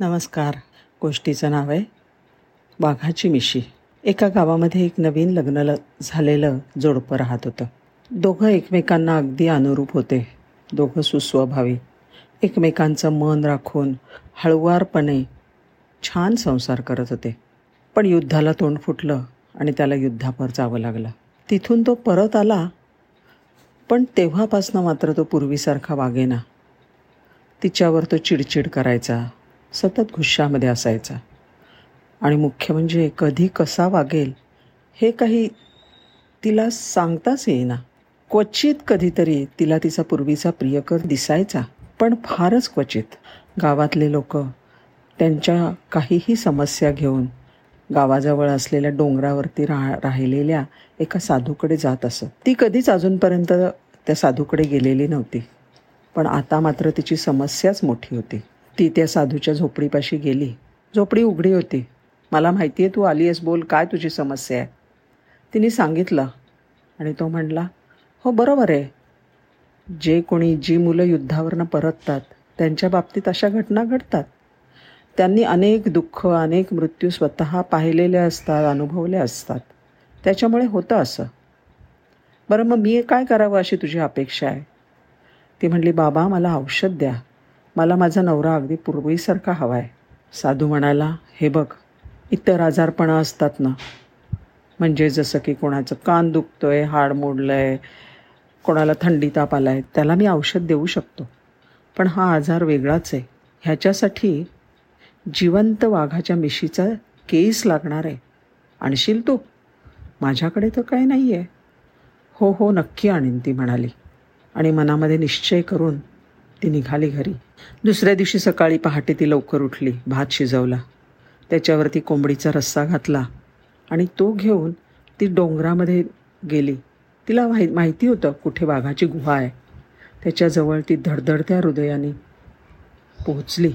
नमस्कार. गोष्टीचं नाव आहे वाघाची मिशी. एका गावामध्ये एक नवीन लग्न ल झालेलं जोडपं राहत होतं. दोघं एकमेकांना अगदी अनुरूप होते. दोघं सुस्वभावी. एकमेकांचं मन राखून हळुवारपणे छान संसार करत होते. पण युद्धाला तोंड फुटलं आणि त्याला युद्धापर जावं लागलं. तिथून तो परत आला पण तेव्हापासनं मात्र तो पूर्वीसारखा वागेना. तिच्यावर तो चिडचिड करायचा. सतत गुस्सामध्ये असायचा. आणि मुख्य म्हणजे कधी कसा वागेल हे काही तिला सांगताच येईना. क्वचित कधीतरी तिला तिचा पूर्वीचा प्रियकर दिसायचा पण फारच क्वचित. गावातले लोक त्यांच्या काहीही समस्या घेऊन गावाजवळ असलेल्या डोंगरावरती राह राहिलेल्या एका साधूकडे जात असत. ती कधीच अजूनपर्यंत त्या साधूकडे गेलेली नव्हती. पण आता मात्र तिची समस्याच मोठी होती. ती त्या साधूच्या झोपडीपाशी गेली. झोपडी उघडी होती. मला माहिती आहे तू आली आहेस बोल काय तुझी समस्या आहे? तिने सांगितलं आणि तो म्हणला हो बरोबर आहे. जे कोणी जी मुलं युद्धावरनं परततात त्यांच्या बाबतीत अशा घटना घडतात. त्यांनी अनेक दुःख अनेक मृत्यू स्वतः पाहिलेले असतात अनुभवले असतात. त्याच्यामुळे होतं असं. बरं मग मी काय करावं अशी तुझी अपेक्षा आहे? ती म्हणली बाबा मला औषध द्या. मला माझा नवरा अगदी पूर्वीसारखा हवा आहे साधू म्हणाला हे बघ इतर आजारपणं असतात ना. म्हणजे जसं की कोणाचं कान दुखतो आहे हाड मोडलं आहे कोणाला थंडी ताप आला आहे त्याला मी औषध देऊ शकतो. पण हा आजार वेगळाच आहे. ह्याच्यासाठी जिवंत वाघाच्या मिशीचा केस लागणार आहे. आणशील तू? माझ्याकडे तर काय नाही आहे हो हो नक्की आणीन ती म्हणाली आणि मनामध्ये निश्चय करून ती निघाली घरी. दुसऱ्या दिवशी सकाळी पहाटे ती लवकर उठली. भात शिजवला. त्याच्यावरती कोंबडीचा रस्सा घातला आणि तो घेऊन ती डोंगरामध्ये गेली. तिला माहि माहिती होतं कुठे वाघाची गुहा आहे. त्याच्याजवळ ती धडधडत्या हृदयाने पोहोचली.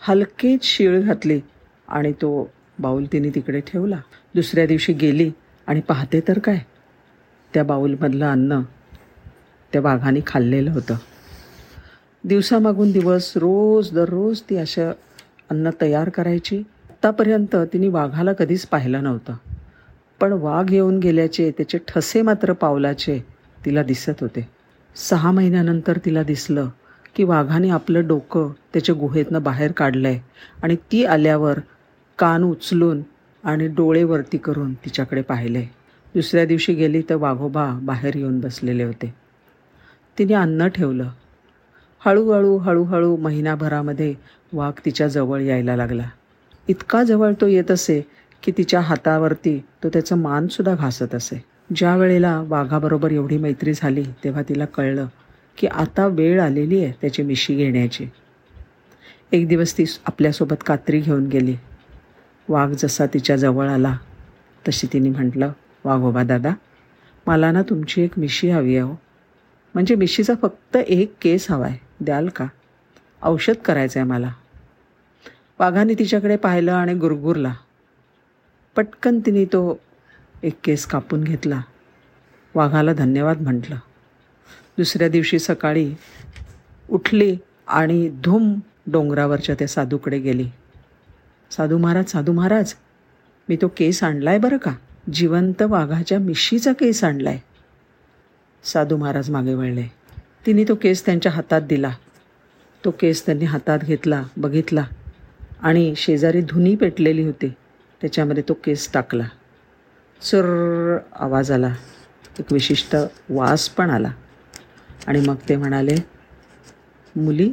हलकेच शिळ घातली आणि तो बाऊल तिने तिकडे ठेवला. दुसऱ्या दिवशी गेली आणि पाहते तर काय? त्या बाऊलमधलं अन्न त्या वाघाने खाल्लेलं होतं. दिवसामागून दिवस रोज दररोज ती अशा अन्न तयार करायची. आत्तापर्यंत तिने वाघाला कधीच पाहिलं नव्हतं. पण वाघ येऊन गेल्याचे त्याचे ठसे मात्र पावलाचे तिला दिसत होते. सहा महिन्यानंतर तिला दिसलं की वाघाने आपलं डोकं त्याच्या गुहेतनं बाहेर काढलं आहे आणि ती आल्यावर कान उचलून आणि डोळे वरती करून तिच्याकडे पाहिले दुसऱ्या दिवशी गेली तर वाघोबा बाहेर येऊन बसलेले होते. तिने अन्न ठेवलं. हळूहळू हळूहळू महिनाभरामध्ये वाघ तिच्या जवळ यायला लागला. इतका जवळ तो येत असे की तिच्या हातावरती तो त्याचं मानसुद्धा घासत असे. ज्या वेळेला वाघाबरोबर एवढी मैत्री झाली तेव्हा तिला कळलं की आता वेळ आलेली आहे त्याची मिशी घेण्याची. एक दिवस ती आपल्यासोबत कात्री घेऊन गेली. वाघ जसा तिच्या जवळ आला तशी तिने म्हटलं वाघोबा दादा मला ना तुमची एक मिशी हवी आहे हो. म्हणजे मिशीचा फक्त एक केस हवा आहे द्याल का? औषध करायचं आहे मला. वाघाने तिच्याकडे पाहिलं आणि गुरगुरला. पटकन तिने तो एक केस कापून घेतला. वाघाला धन्यवाद म्हटलं. दुसऱ्या दिवशी सकाळी उठली आणि धूम डोंगरावरच्या त्या साधूकडे गेली. साधू महाराज साधू महाराज मी तो केस आणला आहे बरं का? जिवंत वाघाच्या मिशीचा केस आणला आहे साधू महाराज मागे वळले. तिने तो केस त्यांच्या हातात दिला. तो केस त्यांनी हातात घेतला बघितला आणि शेजारी धुनी पेटलेली होती. त्याच्यामध्ये तो केस टाकला. सुर आवाज आला. एक विशिष्ट वास पण आला. आणि मग ते म्हणाले मुली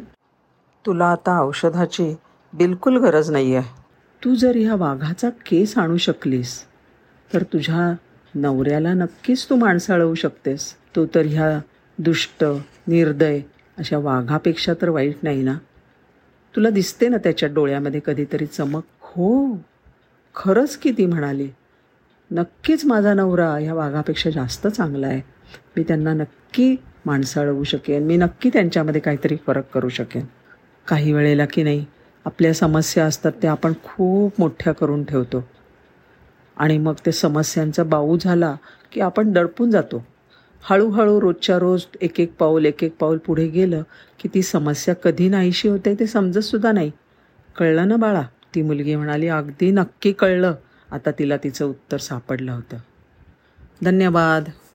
तुला आता औषधाची बिलकुल गरज नाही आहे तू जर ह्या वाघाचा केस आणू शकलीस तर तुझ्या नवऱ्याला नक्कीच तू माणसाळवू शकतेस. तो तर ह्या दुष्ट निर्दय. अशा वाघापेक्षा तर वाईट नाही ना? तुला दिसते ना त्याच्या डोळ्यामध्ये कधीतरी चमक? हो. खरंच की ती म्हणाली. नक्कीच माझा नवरा ह्या वाघापेक्षा जास्त चांगला आहे. मी त्यांना नक्की माणसाळवू शकेन. मी नक्की त्यांच्यामध्ये काहीतरी फरक करू शकेन. काही वेळेला की नाही आपल्या समस्या असतात त्या आपण खूप मोठ्या करून ठेवतो. आणि मग ते समस्यांचा बाऊ झाला की आपण दडपून जातो. हळूहळू रोजच्या रोज एक एक पाऊल एक एक पाऊल पुढे गेलं की ती समस्या कधी नाहीशी होते ते समजतसुद्धा नाही. कळलं ना बाळा? ती मुलगी म्हणाली अगदी नक्की कळलं. आता तिला तिचं उत्तर सापडलं होतं. धन्यवाद.